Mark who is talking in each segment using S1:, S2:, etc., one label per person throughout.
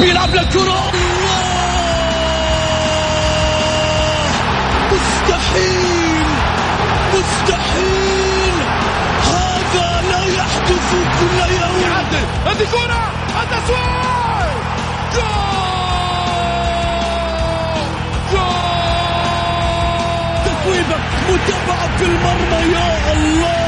S1: بيلعب للكرة مستحيل مستحيل هذا لا يحدث كل يوم
S2: يعدل. هذه كرة. التسويق جول. جول.
S1: تسويبة متابعة في المرمى يا الله.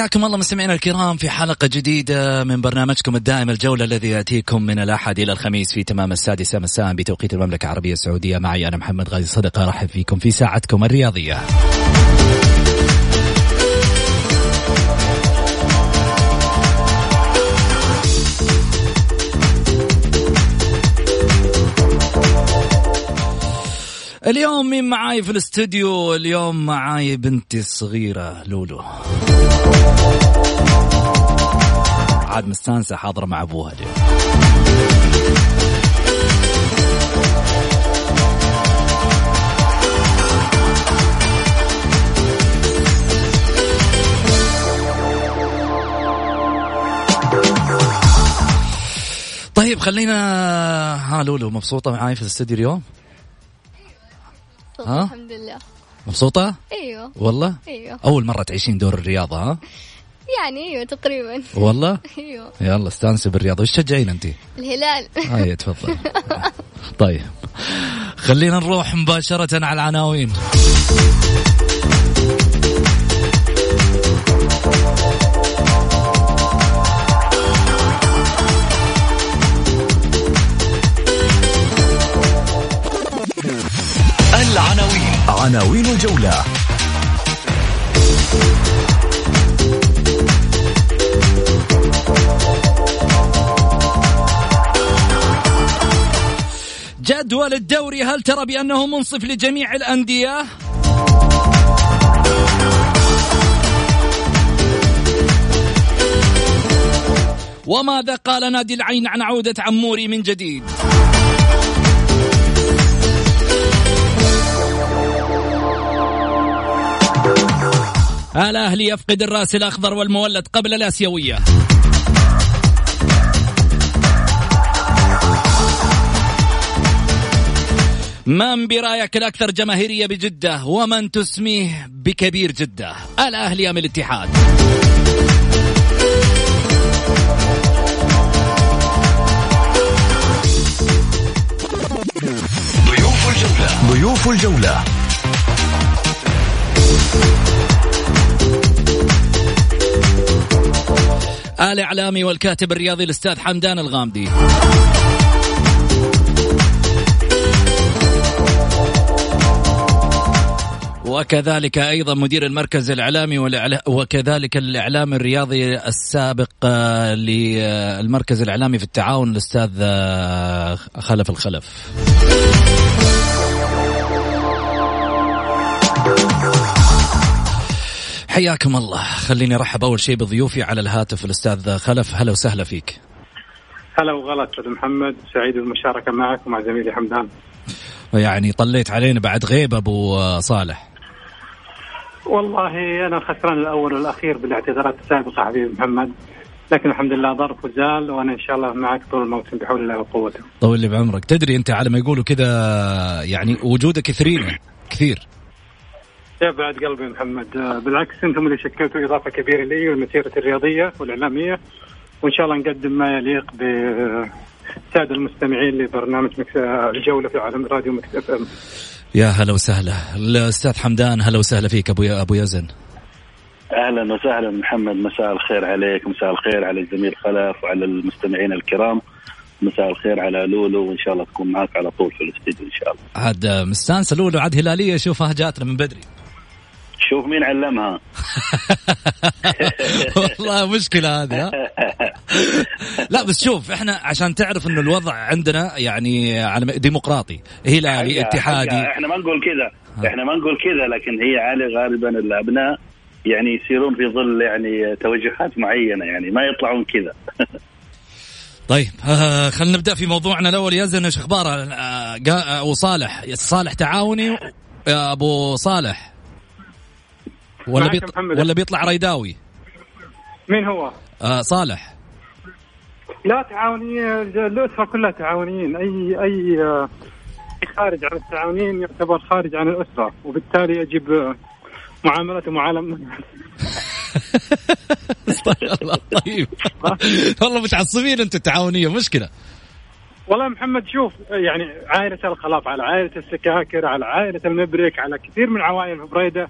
S3: حياكم الله مستمعينا الكرام في حلقة جديدة من برنامجكم الدائم الجولة الذي يأتيكم من الأحد إلى الخميس في تمام السادسة مساء بتوقيت المملكة العربية السعودية. معي أنا محمد غازي صدقة أرحب فيكم في ساعتكم الرياضية. اليوم مين معاي في الاستوديو؟ اليوم معاي بنتي الصغيرة لولو. عاد مستانسة حاضرة مع أبوها اليوم طيب خلينا ها لولو مبسوطة معاي في الاستوديو اليوم؟ ها؟
S4: الحمد لله
S3: مبسوطة؟
S4: إيوه
S3: والله؟
S4: إيوه
S3: أول مرة تعيشين دور الرياضة ها؟
S4: يعني إيوه تقريبا
S3: والله؟
S4: إيوه
S3: يلا استانسي بالرياضة وش تشجعين أنت؟
S4: الهلال
S3: هاي تفضل طيب خلينا نروح مباشرة على العناوين
S5: عناوين الجولة
S3: جدول الدوري هل ترى بأنه منصف لجميع الأندية؟ وماذا قال نادي العين عن عودة عموري من جديد؟ الأهلي يفقد الرأس الأخضر والمولد قبل الآسيوية. من برأيك الأكثر جماهيرية بجدة ومن تسميه بكبير جدة؟ الأهلي أم الاتحاد؟
S5: ضيوف الجولة. ضيوف الجولة.
S3: الإعلامي والكاتب الرياضي الأستاذ حمدان الغامدي وكذلك أيضا مدير المركز الإعلامي والإعلا- وكذلك الإعلام الرياضي السابق آه، للمركز الإعلامي في التعاون الأستاذ آه، خلف الخلف. حياكم الله. خليني أرحب أول شيء بضيوفي على الهاتف الأستاذ خلف. هلا وسهلا فيك.
S6: هلا وغلا أستاذ محمد. سعيد بالمشاركة معك ومع زميلي حمدان.
S3: يعني طليت علينا بعد غيب أبو صالح.
S6: والله أنا الخسران الأول والأخير بالاعتذارات السابقة حبيبي محمد. لكن الحمد لله ظرف وزال وأنا إن شاء الله معك طول الموسم بحول الله وقوته.
S3: طول لي بعمرك. تدري أنت على ما يقولوا كذا يعني وجودك كثيرين كثير.
S6: يا بعد قلبي محمد. آه، بالعكس أنتم اللي شكلتوا إضافة كبيرة لي والمسيرة الرياضية والإعلامية. وإن شاء الله نقدم ما يليق بالساده المستمعين لبرنامج Mix... الجولة في عالم راديو Mix FM.
S3: يا هلا وسهلا. الأستاذ حمدان هلا وسهلا فيك ابو أبو يزن.
S7: أهلا وسهلا محمد. مساء الخير عليك مساء الخير على الزميل خلف وعلى المستمعين الكرام. مساء الخير على لولو وإن شاء الله تكون معك على طول في الاستديو إن شاء الله.
S3: عاد مستانسة لولو عاد هلالية شوفها جاتنا من بدري.
S7: شوف مين علمها.
S3: والله مشكلة هذه لا بس شوف إحنا عشان تعرف إنه الوضع عندنا يعني على ديمقراطي هلالي اتحادي.
S7: إحنا ما نقول كذا إحنا ما نقول كذا لكن هي عالي غالبا الأبناء يعني يسيرون في ظل يعني توجهات معينة يعني ما يطلعون كذا.
S3: طيب آه خلينا نبدأ في موضوعنا الأول. يزن إيش اخباره آه أبو صالح. صالح تعاوني يا أبو صالح. ولا بيط... ولا بيطلع ريداوي
S6: مين هو؟
S3: آه صالح.
S6: لا تعاونية الأسرة كلها تعاونيين. أي أي آه، خارج عن التعاونيين يعتبر خارج عن الأسرة وبالتالي يجب معاملته معاملة
S3: طيب. والله متعصبين أنتم التعاونية مشكلة.
S6: والله محمد شوف يعني عائلة الخلاط على عائلة السكاكر على عائلة المبرك على كثير من عوائل بريدة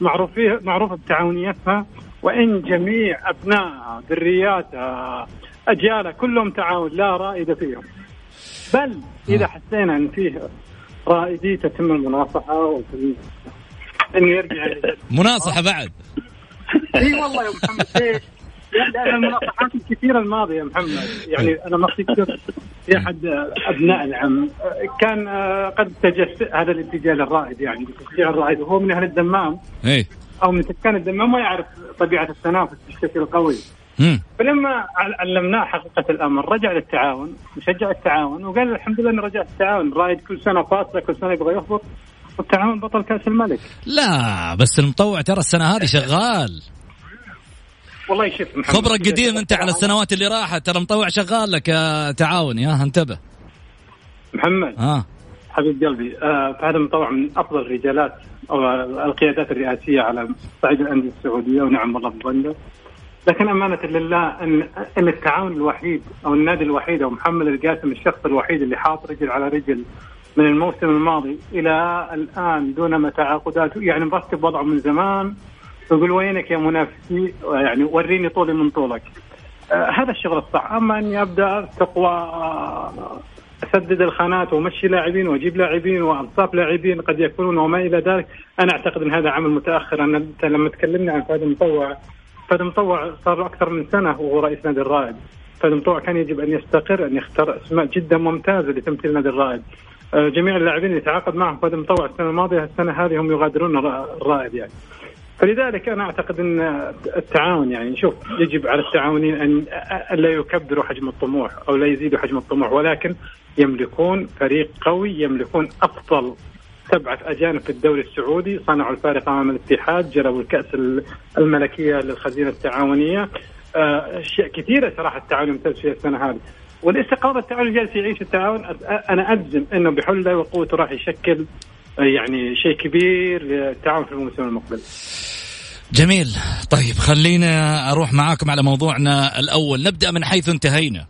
S6: معروف فيه معروفة بتعاونيتها وإن جميع أبنائها ذرياتها أجيالها كلهم تعاون لا رائد فيهم. بل إذا حسينا أن فيه رائدي تتم المناصحة إنه يرجع
S3: مناصحة بعد.
S6: إي والله يا محمد ليش؟ لأن المناصحات الكثيرة الماضية يا محمد. يعني أنا ما افتكر في أحد أبناء العم. كان قد اتجه هذا الاتجاه للرائد يعني. تشجيع الرائد. وهو من أهل الدمام.
S3: إي.
S6: أو من سكان الدمام ما يعرف طبيعة التنافس بشكل قوي فلما علمناه حقيقة الأمر رجع للتعاون وشجع التعاون وقال الحمد لله إنه رجع التعاون الرائد كل سنة فاصلة كل سنة يبغى يهبط. والتعاون بطل كأس الملك.
S3: لا بس المطوع ترى السنة هذه شغال.
S6: والله شوف
S3: خبرك قديم أنت على السنوات اللي راحت ترى مطوع شغال لك تعاون يا انتبه.
S6: محمد
S3: آه.
S6: حبيب قلبي آه فهذا مطوع من أفضل الرجالات أو القيادات الرئاسية على صعيد الأندية السعودية ونعم والله بظنه لكن أمانة لله أن أن التعاون الوحيد أو النادي الوحيد أو محمد القاسم الشخص الوحيد اللي حاط رجل على رجل من الموسم الماضي إلى الآن دون ما تعاقدات يعني مرتب وضعه من زمان. يقول وينك يا منافسي؟ يعني وريني طولي من طولك. آه هذا الشغل الصح. أما أني أبدأ تقوى آه أسدد الخانات وأمشي لاعبين وأجيب لاعبين وأنصاف لاعبين قد يكونون وما إلى ذلك أنا أعتقد إن هذا عمل متأخر. أنا انت لما تكلمنا عن فهد مطوع فهد مطوع صار أكثر من سنة وهو رئيس نادي الرائد. فهد مطوع كان يجب أن يستقر أن يختار أسماء جدا ممتازة لتمثيل نادي الرائد. آه، جميع اللاعبين اللي تعاقد معهم فهد مطوع السنة الماضية السنة هذه هم يغادرون الرائد يعني. فلذلك أنا أعتقد إن التعاون يعني شوف يجب على التعاونين أن لا يكبروا حجم الطموح أو لا يزيدوا حجم الطموح ولكن يملكون فريق قوي يملكون أفضل سبعة أجانب في الدوري السعودي صنعوا الفارق أمام الاتحاد جلبوا الكأس الملكية للخزينة التعاونية. أشياء كثيرة صراحة التعاون يمتاز فيها السنة هذه. والاستقرار التعاون جالس يعيش التعاون أنا أجزم أنه بحول الله وقوته راح يشكل يعني شيء كبير للتعاون في الموسم المقبل.
S3: جميل. طيب خلينا أروح معاكم على موضوعنا الأول. نبدأ من حيث انتهينا.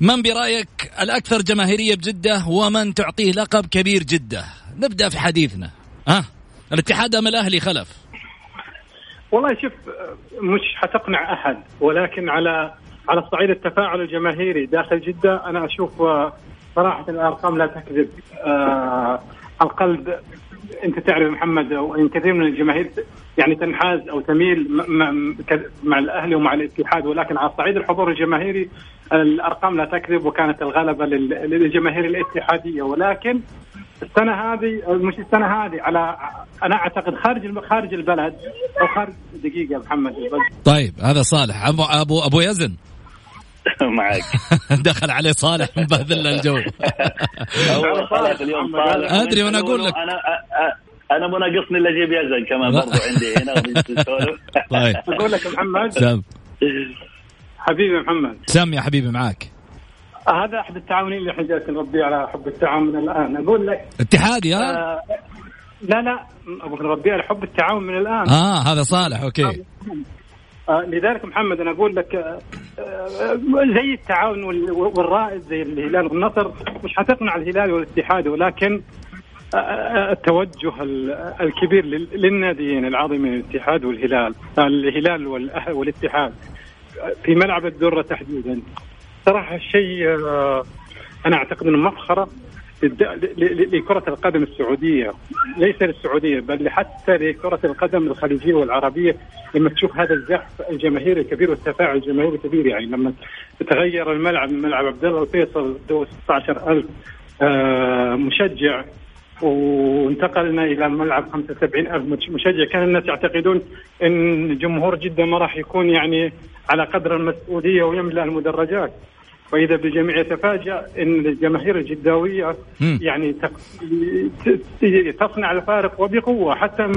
S3: من برأيك الأكثر جماهيرية بجدة ومن تعطيه لقب كبير جدة؟ نبدأ في حديثنا. ها؟ أه؟ الاتحاد أم الأهلي خلف؟
S6: والله شوف مش حتقنع أحد ولكن على على الصعيد التفاعل الجماهيري داخل جدة أنا أشوف صراحة الأرقام لا تكذب. آه القلب أنت تعرف محمد وإن كثير من الجماهير يعني تنحاز أو تميل مع الأهلي ومع الاتحاد ولكن على صعيد الحضور الجماهيري الأرقام لا تكذب وكانت الغلبة للجماهير الاتحادية. ولكن السنة هذه مش السنة هذه على أنا أعتقد خارج خارج البلد أو خارج دقيقة محمد.
S3: طيب هذا صالح. أبو أبو أبو يزن.
S7: معك.
S3: دخل عليه صالح مبهذل الجو.
S7: صالح اليوم صالح.
S3: أدري وأنا أقول لك.
S7: أنا أنا مو ناقصني إلا أجيب يزن كمان برضو عندي هنا
S3: طيب.
S6: أقول لك محمد.
S3: سم
S6: حبيبي محمد.
S3: سم يا حبيبي معك
S6: هذا أحد التعاونين اللي إحنا جالسين نربيه على حب التعاون من الآن. أقول لك
S3: اتحادي ها؟
S6: آه لا لا أبغى نربيه على حب التعاون من الآن.
S3: آه هذا صالح
S6: أوكي. لذلك محمد أنا أقول لك آه زي التعاون والرائد زي الهلال والنصر مش حتقنع الهلال والاتحاد ولكن التوجه الكبير للناديين العظيمين الاتحاد والهلال الهلال والاتحاد في ملعب الدرة تحديدا. صراحة شيء أنا أعتقد إنه مفخرة. لكرة القدم السعودية. ليس للسعودية بل حتى لكرة القدم الخليجية والعربية. لما تشوف هذا الزحف الجماهيري الكبير والتفاعل الجماهيري الكبير يعني لما تغير الملعب من ملعب عبد الله الفيصل 16000 آه، مشجع وانتقلنا إلى ملعب 75000 مشجع. كان الناس يعتقدون إن جمهور جدة ما راح يكون يعني على قدر المسؤولية ويملأ المدرجات. وإذا بالجميع يتفاجا إن الجماهير الجداوية يعني تصنع الفارق وبقوة. حتى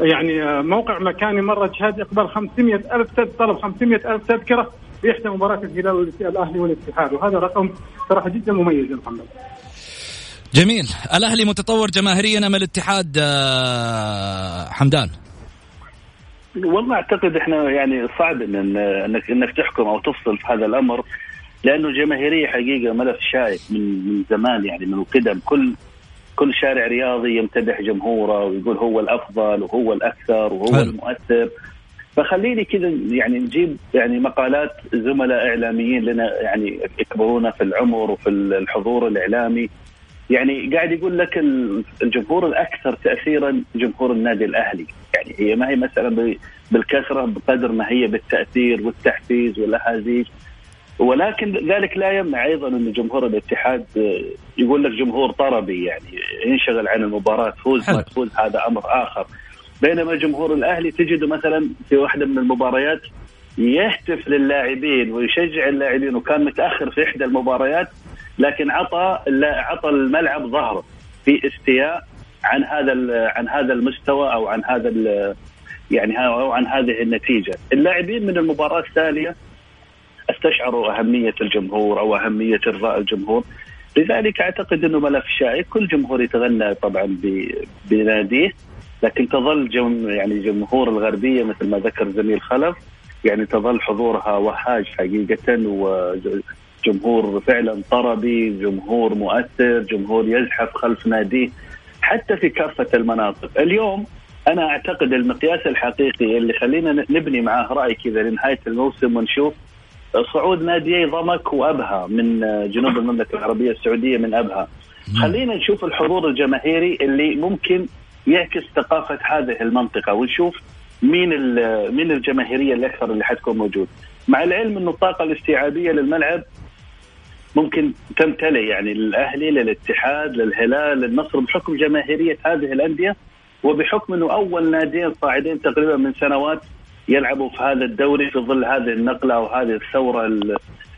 S6: يعني موقع مكاني مره جهاد يقبل 500 ألف طلب 500 ألف تذكرة في احدى مباريات الهلال الاهلي والاتحاد. وهذا رقم صراحة جدا مميز يا محمد.
S3: جميل. الأهلي متطور جماهيريا أم الاتحاد آه، حمدان؟
S7: والله أعتقد إحنا يعني صعب ان انك إنك تحكم أو تفصل في هذا الأمر. لأنه الجماهيريه حقيقة ملف شائك من من زمان يعني من القدم. كل كل شارع رياضي يمتدح جمهوره ويقول هو الأفضل وهو الأكثر وهو حل. المؤثر. فخليني كذا يعني نجيب يعني مقالات زملاء إعلاميين لنا يعني يكبرونا في العمر وفي الحضور الإعلامي. يعني قاعد يقول لك الجمهور الأكثر تاثيرا جمهور النادي الأهلي. يعني هي ما هي مساله بالكثرة بقدر ما هي بالتأثير والتحفيز والاحازيج ولكن ذلك لا يمنع أيضا أن جمهور الاتحاد يقول لك جمهور طربي يعني ينشغل عن المباراة تفوز ما تفوز هذا أمر آخر. بينما جمهور الأهلي تجده مثلا في واحدة من المباريات يهتف للاعبين ويشجع اللاعبين وكان متأخر في إحدى المباريات لكن عطى عطى الملعب ظهره في استياء عن هذا عن هذا المستوى أو عن هذا يعني أو عن هذه النتيجة، اللاعبين من المباراة التالية استشعروا أهمية الجمهور أو أهمية إرضاء الجمهور. لذلك أعتقد أنه ملف شائك. كل جمهور يتغنى طبعا بناديه. لكن تظل جم يعني جمهور الغربية مثل ما ذكر زميل خلف يعني تظل حضورها وهاج حقيقة وجمهور فعلا طربي جمهور مؤثر جمهور يزحف خلف ناديه حتى في كافة المناطق. اليوم أنا أعتقد المقياس الحقيقي اللي خلينا نبني معاه رأي كذا لنهاية الموسم ونشوف صعود ناديي ضمك وأبها من جنوب المملكة العربية السعودية من أبها. خلينا نشوف الحضور الجماهيري اللي ممكن يعكس ثقافة هذه المنطقة ونشوف مين مين الجماهيرية الأكثر اللي حتكون موجود. مع العلم إنه الطاقة الاستيعابية للملعب ممكن تمتلئ يعني للأهلي للاتحاد للهلال للنصر بحكم جماهيرية هذه الأندية وبحكم إنه أول ناديين صاعدين تقريبا من سنوات يلعبوا في هذا الدوري في ظل هذه النقلة أو هذه الثورة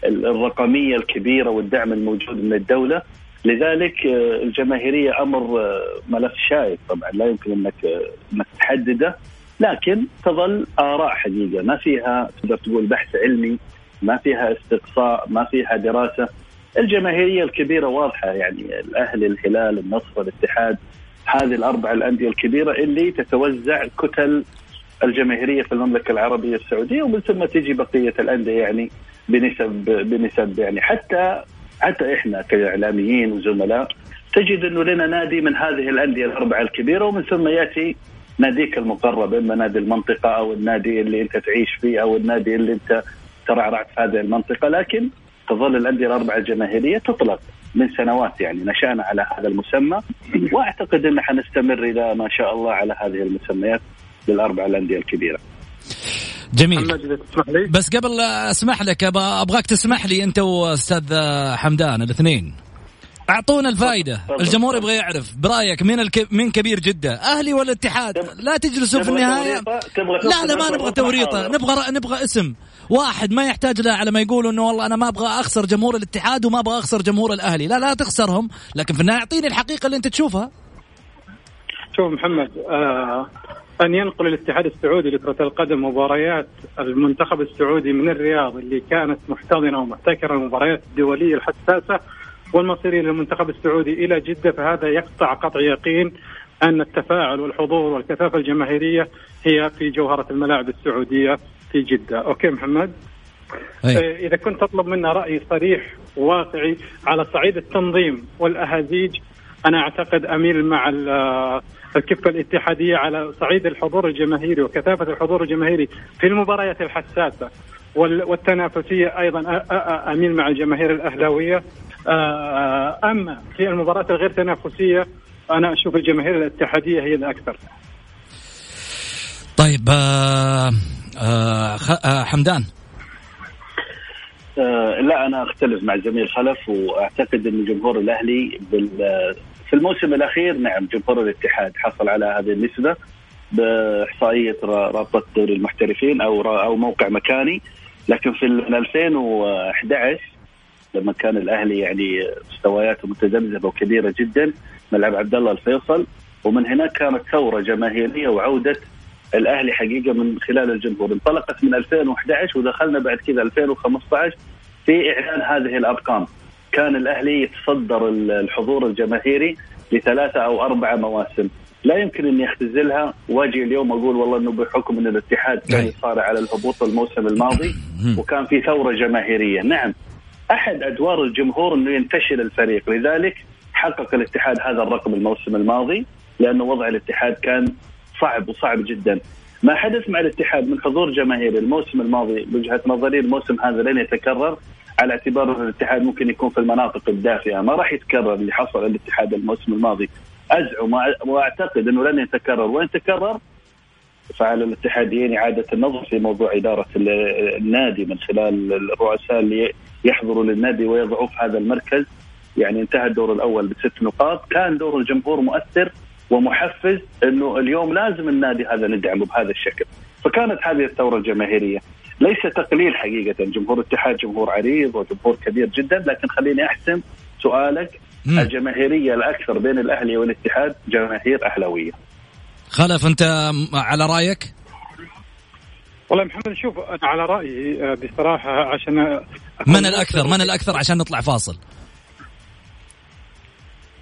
S7: الرقمية الكبيرة والدعم الموجود من الدولة. لذلك آه، الجماهيرية أمر آه، ملف شائك. طبعا لا يمكن أنك آه، أنك تحدده. لكن تظل آراء حقيقة. ما فيها تقدر تقول بحث علمي ما فيها استقصاء ما فيها دراسة. الجماهيرية الكبيرة واضحة. يعني الأهلي الهلال النصر الاتحاد هذه الاربع الأندية الكبيرة اللي تتوزع كتل الجماهيرية في المملكة العربية السعودية ومن ثم تجي بقية الأندية يعني بنسب بنسب يعني. حتى حتى إحنا كإعلاميين وزملاء تجد إنه لنا نادي من هذه الأندية الأربعة الكبيرة ومن ثم يأتي ناديك المقرب إما نادي المنطقة أو النادي اللي أنت تعيش فيه أو النادي اللي أنت ترعرعت في هذه المنطقة. لكن تظل الأندية الأربعة الجماهيرية تطلق من سنوات يعني نشأنا على هذا المسمى. وأعتقد إن حنستمر إلى ما شاء الله على هذه المسميات. للاربع الأندية الكبيرة.
S3: جميل. بس قبل أسمح لك أبغاك تسمح لي أنت وأستاذ حمدان الاثنين. أعطونا الفائدة. الجمهور يبغى يعرف برأيك مين الك... مين كبير جدة؟ أهلي ولا اتحاد؟ لا تجلسوا في النهاية؟ لا لا ما نبغى توريطة. نبغى نبغى اسم واحد ما يحتاج له على ما يقولوا إنه والله أنا ما أبغى أخسر جمهور الاتحاد وما أبغى أخسر جمهور الأهلي. لا لا تخسرهم. لكن في النهاية أعطيني الحقيقة اللي أنت تشوفها.
S6: شوف محمد آه أن ينقل الاتحاد السعودي لكرة القدم مباريات المنتخب السعودي من الرياض اللي كانت محتضنة ومحتكرة المباريات الدولية الحساسة والمصيرية للمنتخب السعودي إلى جدة فهذا يقطع قطع يقين أن التفاعل والحضور والكثافة الجماهيرية هي في جوهرة الملاعب السعودية في جدة أوكي محمد أي. آه، إذا كنت تطلب منا رأي صريح وواقعي على صعيد التنظيم والأهازيج أنا أعتقد أميل مع الكفة الاتحادية على صعيد الحضور الجماهيري وكثافة الحضور الجماهيري في المباريات الحساسة والتنافسية أيضا اميل مع الجماهير الأهلاوية. أما في المباراه الغير تنافسية أنا أشوف الجماهير الاتحادية هي الأكثر.
S3: طيب آه آه آه حمدان.
S7: آه لا أنا أختلف مع زميل خلف وأعتقد إن جمهور الأهلي في الموسم الأخير نعم جمهور الاتحاد حصل على هذه النسبة بإحصائية رابطة دوري المحترفين أو أو موقع مكاني. لكن في 2011 لما كان الأهلي يعني مستوياته متذبذبة وكبيرة جدا ملعب عبد الله الفيصل. ومن هناك كانت ثورة جماهيرية وعوده الأهلي حقيقة من خلال الجمهور. انطلقت من 2011 ودخلنا بعد كذا 2015 في إعلان هذه الأرقام. كان الأهلي يتصدر الحضور الجماهيري لثلاثة أو أربعة مواسم. لا يمكن اني اختزلها واجي اليوم أقول والله إنه بحكم أن الاتحاد كان يصارع على الهبوط الموسم الماضي وكان في ثورة جماهيرية، نعم أحد أدوار الجمهور إنه ينتشل الفريق، لذلك حقق الاتحاد هذا الرقم الموسم الماضي لأنه وضع الاتحاد كان صعب وصعب جدا. ما حدث مع الاتحاد من حضور جماهيري الموسم الماضي بوجهة نظري الموسم هذا لن يتكرر. على اعتبار أن الاتحاد ممكن يكون في المناطق الدافئة، ما راح يتكرر اللي حصل الاتحاد الموسم الماضي. أزعم وأعتقد أنه لن يتكرر، وإن تكرر فعلى الاتحاديين إعادة النظر في موضوع إدارة النادي من خلال الرؤساء اللي يحضروا للنادي ويضعوه في هذا المركز. يعني انتهى الدور الأول بست نقاط. كان دور الجمهور مؤثر ومحفز أنه اليوم لازم النادي هذا ندعمه بهذا الشكل. فكانت هذه الثورة الجماهيرية. ليس تقليل حقيقة. جمهور الاتحاد جمهور عريض وجمهور كبير جدا لكن خليني احسم سؤالك. مم. الجماهيرية الأكثر بين الأهلي والاتحاد جماهير أهلاوية.
S3: خلف أنت على رأيك؟
S6: والله محمد شوف أنا على رأيي بصراحة عشان
S3: من الأكثر؟ من الأكثر عشان نطلع فاصل؟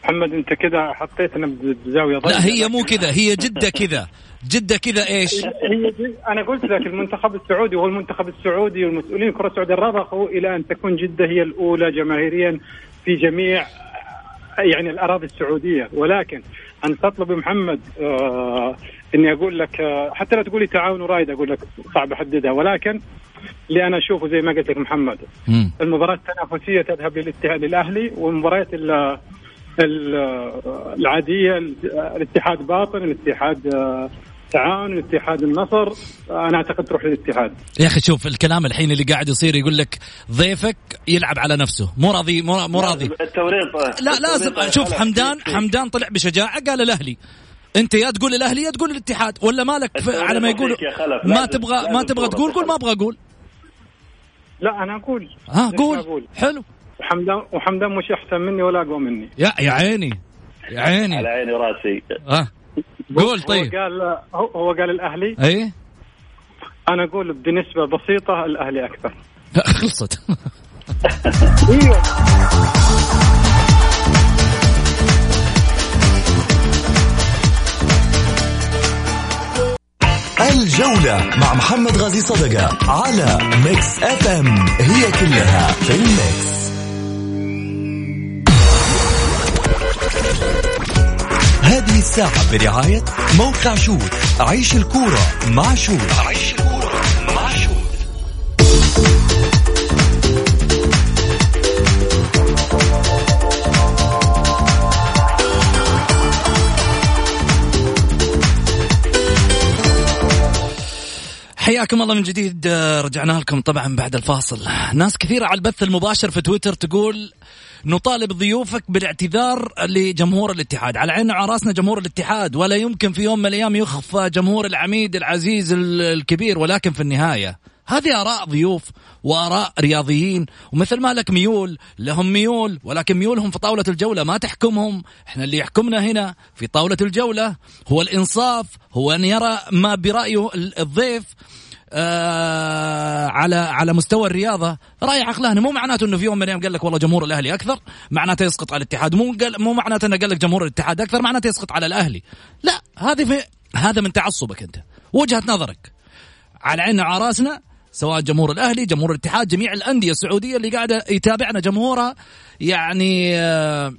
S6: محمد انت كذا حطيتنا بزاوية
S3: لا هي مو كذا هي جدة كذا جدة كذا إيش؟
S6: هي أنا قلت لك المنتخب السعودي هو المنتخب السعودي والمسؤولين الكره السعوديه رضخوا إلى أن تكون جدة هي الأولى جماهيريا في جميع يعني الأراضي السعودية ولكن أن تطلب محمد آه إني أقول لك آه حتى لا تقولي تعاون ورايد أقول لك صعب أحددها ولكن اللي أنا أشوفه زي ما قلت لك محمد. المباراة التنافسية تذهب للاتحاد الأهلي والمباريات العادية الاتحاد باطن الاتحاد آه، تعاون الاتحاد النصر. أنا أعتقد تروح للاتحاد.
S3: يا أخي شوف الكلام الحين اللي قاعد يصير يقول لك ضيفك يلعب على نفسه. مو راضي مو راضي.
S7: التوريط.
S3: لا لازم شوف حمدان حمدان طلع بشجاعة قال الأهلي. أنت يا تقول الأهلي يا تقول الاتحاد ولا مالك على ما يقول ما تبغى ما تبغى تقول قول ما أبغى أقول.
S6: لا أنا أقول.
S3: ها قول. أقول. حلو.
S6: وحمدان وحمدان مش أحسن مني ولا أقوى مني.
S3: يا يا عيني. يا عيني.
S7: على عيني راسي
S3: آه. قول طيب.
S6: هو قال هو قال الأهلي؟
S3: إي؟
S6: أنا أقول بنسبة بسيطة الأهلي أكثر
S3: خلصت.
S6: أيوه
S5: الجولة مع محمد غازي صدقة على Mix FM. هي كلها في ال Mix. الساعة برعاية موقع شوت عيش الكورة مع شوت عيش الكورة مع شوت
S3: حياكم الله من جديد. رجعنا لكم طبعا بعد الفاصل. ناس كثيرة على البث المباشر في تويتر تقول نطالب ضيوفك بالاعتذار لجمهور الاتحاد. على عيننا وعلى راسنا جمهور الاتحاد ولا يمكن في يوم من الأيام يخفى جمهور العميد العزيز الكبير ولكن في النهاية هذه آراء ضيوف وآراء رياضيين. ومثل ما لك ميول لهم ميول ولكن ميولهم في طاولة الجولة ما تحكمهم. إحنا اللي يحكمنا هنا في طاولة الجولة هو الإنصاف هو أن يرى ما برأيه الضيف. آه على على مستوى الرياضة. رأي عقلاني مو معناته إنه في يوم من الأيام قال لك والله جمهور الأهلي أكثر معناته يسقط على الاتحاد. مو قال مو معناته إنه قال لك جمهور الاتحاد أكثر معناته يسقط على الأهلي. لا هذه في هذا من تعصبك أنت. وجهة نظرك. على عيننا وعلى رأسنا سواء جمهور الأهلي جمهور الاتحاد جميع الأندية السعودية اللي قاعدة يتابعنا جمهورها. يعني آه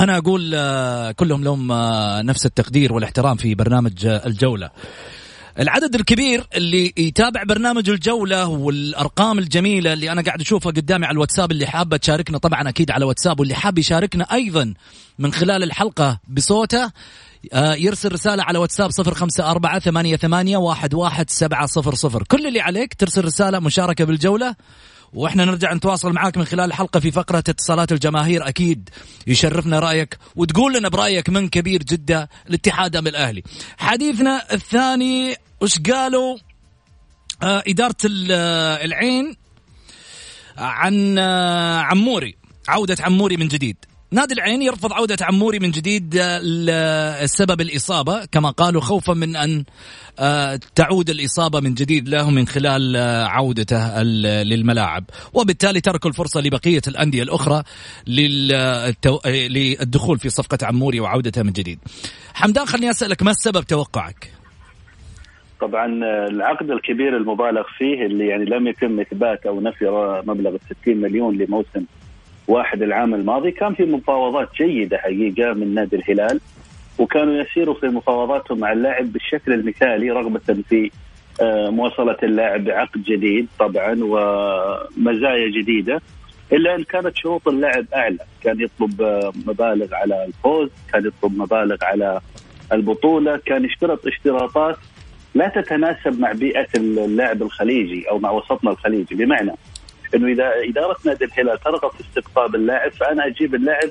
S3: أنا أقول آه، كلهم لهم آه، نفس التقدير والاحترام في برنامج آه، الجولة. العدد الكبير اللي يتابع برنامج الجولة والأرقام الجميلة اللي أنا قاعد أشوفها قدامي على الواتساب اللي حابة تشاركنا طبعا أكيد على واتساب واللي حاب يشاركنا أيضا من خلال الحلقة بصوته يرسل رسالة على واتساب صفر خمسة أربعة ثمانية, ثمانية واحد, واحد سبعة صفر صفر. كل اللي عليك ترسل رسالة مشاركة بالجولة. وإحنا نرجع نتواصل معاك من خلال الحلقة في فقرة اتصالات الجماهير أكيد يشرفنا رأيك وتقول لنا برأيك من كبير جدة الاتحاد أم الأهلي. حديثنا الثاني وش قالوا آه إدارة آه، العين عن آه عموري عودة عموري من جديد. نادي العين يرفض عودة عموري من جديد السبب الإصابة كما قالوا خوفا من أن آه، تعود الإصابة من جديد له من خلال آه، عودته للملاعب. وبالتالي تركوا الفرصة لبقية الأندية الأخرى للدخول في صفقة عموري وعودته من جديد. حمدان خليني أسألك ما السبب توقعك؟
S7: طبعا آه، العقد الكبير المبالغ فيه اللي يعني لم يتم إثبات أو نفي مبلغ 60 مليون لموسم واحد العام الماضي كان في مفاوضات جيدة حقيقة من نادي الهلال وكانوا يسيروا في مفاوضاتهم مع اللاعب بالشكل المثالي رغبه في آه، مواصلة اللاعب بعقد جديد طبعا ومزايا جديدة إلا أن كانت شروط اللاعب أعلى، كان يطلب آه، مبالغ على الفوز، كان يطلب مبالغ على البطولة، كان يشترط اشتراطات لا تتناسب مع بيئة اللاعب الخليجي أو مع وسطنا الخليجي، بمعنى إنه إذا اداره نادي الهلال ترغب في استقطاب اللاعب فأنا أجيب اللاعب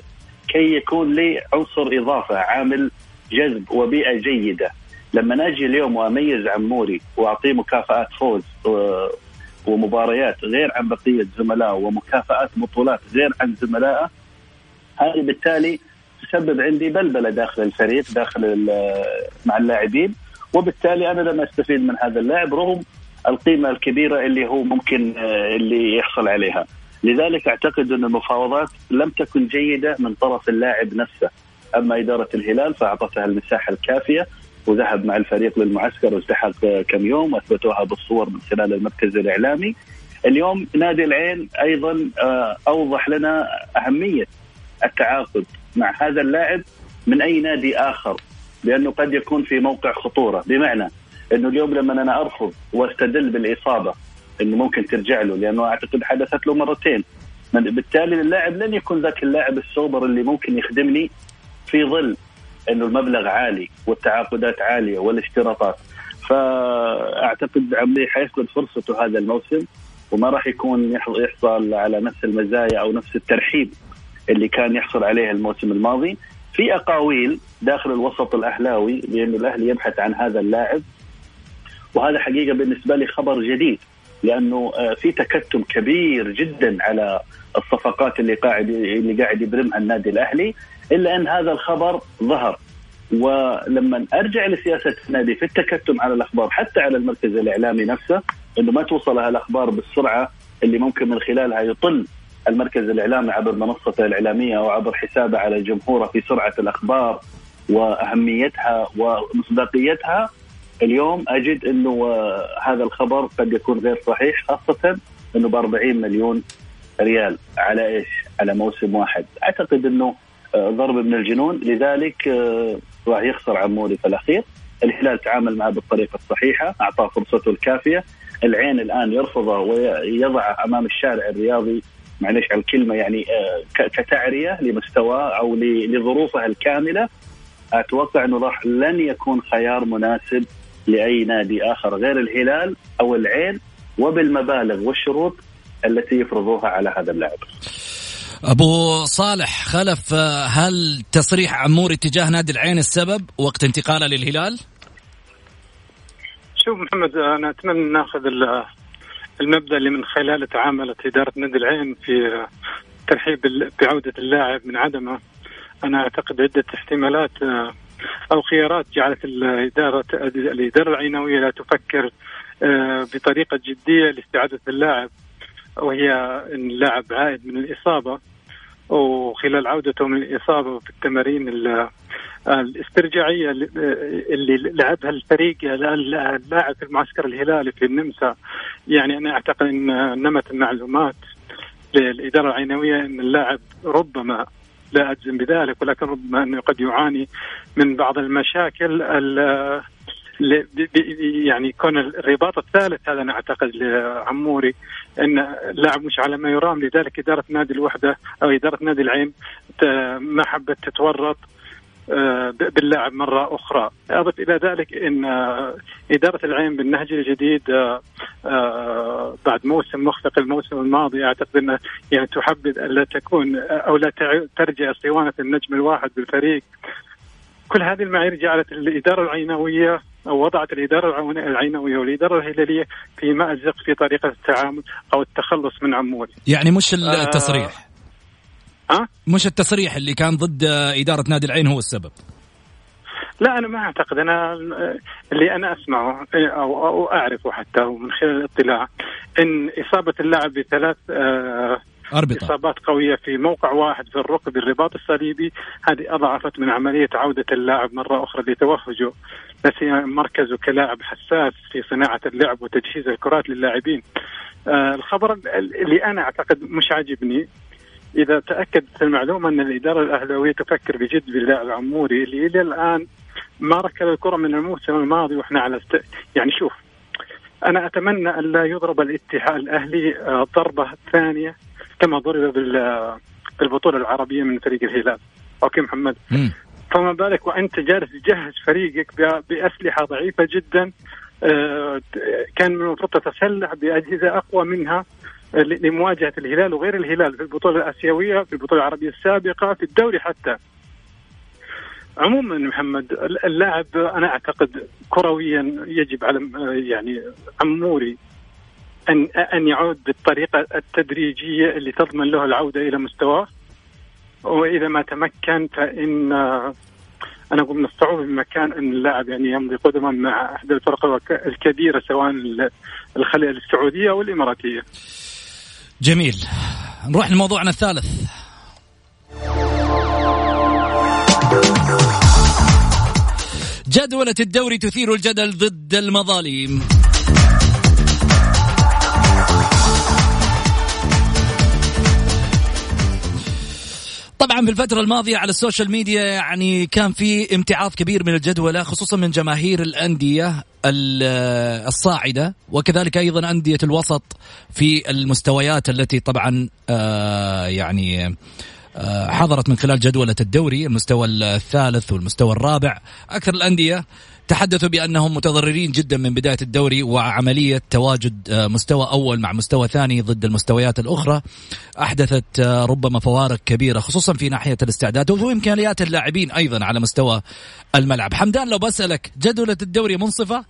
S7: كي يكون لي عنصر إضافة عامل جذب وبيئة جيدة. لما نجي اليوم وأميز عموري وأعطيه مكافآت فوز ومباريات غير عن بقية زملائه ومكافآت بطولات غير عن زملائه هذه بالتالي تسبب عندي بلبلة داخل الفريق داخل مع اللاعبين. وبالتالي أنا لم أستفيد من هذا اللاعب رغم القيمة الكبيرة اللي هو ممكن آه، اللي يحصل عليها. لذلك أعتقد أن المفاوضات لم تكن جيدة من طرف اللاعب نفسه. أما إدارة الهلال فأعطتها المساحة الكافية وذهب مع الفريق للمعسكر والتحق كم يوم وأثبتوها بالصور من خلال المركز الإعلامي. اليوم نادي العين أيضا آه، أوضح لنا أهمية التعاقد مع هذا اللاعب من أي نادي آخر لأنه قد يكون في موقع خطورة. بمعنى إنه اليوم لما أنا أرفض وأستدل بالإصابة إنه ممكن ترجع له لأنه أعتقد حدثت له مرتين. بالتالي اللاعب لن يكون ذاك اللاعب السوبر اللي ممكن يخدمني في ظل إنه المبلغ عالي والتعاقدات عالية والاشتراطات. فأعتقد عملي حيفقد فرصته هذا الموسم وما راح يكون يحصل على نفس المزايا أو نفس الترحيب اللي كان يحصل عليه الموسم الماضي. في أقاويل داخل الوسط الأهلاوي بانه الأهلي يبحث عن هذا اللاعب. وهذا حقيقة بالنسبة لي خبر جديد لأنه آه، في تكتم كبير جدا على الصفقات اللي قاعد اللي قاعد يبرمها النادي الأهلي إلا أن هذا الخبر ظهر. ولما أرجع لسياسة النادي في التكتم على الأخبار حتى على المركز الإعلامي نفسه إنه ما توصل الأخبار بالسرعة اللي ممكن من خلالها يطل المركز الإعلامي عبر منصته الإعلامية أو عبر حسابه على جمهوره في سرعة الأخبار وأهميتها ومصداقيتها. اليوم أجد إنه آه، هذا الخبر قد يكون غير صحيح خاصة إنه ب 40 مليون ريال. على إيش؟ على موسم واحد، أعتقد إنه آه، ضرب من الجنون. لذلك آه، راح يخسر عموري في الأخير، الهلال تعامل معه بالطريقة الصحيحة، أعطاه فرصته الكافية، العين الآن يرفضه ويضعه أمام الشارع الرياضي معلش على الكلمة يعني كتعرية لمستواه أو لظروفه الكاملة. أتوقع إنه راح لن يكون خيار مناسب لأي نادي آخر غير الهلال أو العين وبالمبالغ والشروط التي يفرضوها على هذا اللاعب.
S3: أبو صالح خلف هل تصريح عمور اتجاه نادي العين السبب وقت انتقاله للهلال؟
S6: شوف محمد أنا أتمنى نأخذ المبدأ اللي من خلاله تعاملت إدارة نادي العين في ترحيب بعودة اللاعب من عدمه أنا أعتقد عدة احتمالات أو خيارات جعلت الاداره الإدارة العينويه لا تفكر آه، بطريقة جدية لاستعادة اللاعب وهي إن اللاعب عائد من الإصابة وخلال عودته من الإصابة في التمارين الاسترجاعية اللي لعبها الفريق اللاعب في المعسكر الهلالي في النمسا يعني أنا أعتقد إن نمت المعلومات للإدارة العينويه إن اللاعب ربما لا أجزم بذلك ولكن ربما أنه قد يعاني من بعض المشاكل يعني كون الرباط الثالث هذا أنا أعتقد لعموري أن اللاعب مش على ما يرام لذلك إدارة نادي الوحدة أو إدارة نادي العين ما حبت تتورط باللاعب مرة أخرى. أضف إلى ذلك أن آه، إدارة العين بالنهج الجديد آه، بعد موسم مخفق الموسم الماضي أعتقد أنها يعني تحبذ ألا تكون أو لا ترجع صوانة النجم الواحد بالفريق. كل هذه المعايير جعلت الإدارة العينوية أو وضعت الإدارة العينوية والإدارة الهلالية في مأزق في طريقة التعامل أو التخلص من عمول
S3: يعني مش التصريح.
S6: أه؟
S3: مش التصريح اللي كان ضد إدارة نادي العين هو السبب
S6: لا أنا ما أعتقد أنا اللي أنا أسمعه أو أعرفه حتى من خلال الاطلاع إن إصابة اللاعب بثلاث آه
S3: أربطة.
S6: إصابات قوية في موقع واحد في الركب الرباط الصليبي هذه أضعفت من عملية عودة اللاعب مرة أخرى لتوهجه لا مركزه كلاعب حساس في صناعة اللعب وتجهيز الكرات للاعبين آه الخبر اللي أنا أعتقد مش عاجبني إذا تاكدت المعلومة أن الإدارة الأهلاوية تفكر بجد باللاعب عموري اللي إلى الآن ما ركل الكرة من الموسم الماضي وإحنا على است... يعني شوف أنا أتمنى أن لا يضرب الاتحاد الأهلي آه، ضربة ثانية كما ضرب بالبطولة العربية من فريق الهلال. أوكي محمد؟ فما بالك وأنت جالس تجهز فريقك بأسلحة ضعيفة جدا آه، كان من المفروض تتسلح بأجهزة أقوى منها لمواجهة الهلال وغير الهلال في البطولة الآسيوية في البطولة العربية السابقة في الدوري حتى عموما محمد اللاعب أنا أعتقد كرويا يجب على يعني عموري ان أن يعود بالطريقة التدريجية اللي تضمن له العودة إلى مستواه وإذا ما تمكن فإن أنا أقول من الصعوبة بمكان أن اللاعب يعني يمضي قدما مع احدى الفرق الكبيرة سواء الخليج السعودية أو الإماراتية.
S3: جميل. نروح لموضوعنا الثالث. جدولة الدوري تثير الجدل ضد المظالم. طبعا في الفترة الماضية على السوشيال ميديا يعني كان في امتعاض كبير من الجدولة خصوصا من جماهير الأندية الصاعدة وكذلك أيضا أندية الوسط في المستويات التي طبعا آه، يعني آه، حضرت من خلال جدولة الدوري المستوى الثالث والمستوى الرابع. أكثر الأندية تحدثوا بأنهم متضررين جدا من بداية الدوري وعملية تواجد آه، مستوى أول مع مستوى ثاني ضد المستويات الأخرى. أحدثت آه، ربما فوارق كبيرة خصوصا في ناحية الاستعداد وامكانيات اللاعبين أيضا على مستوى الملعب. حمدان لو بسألك جدولة الدوري منصفة؟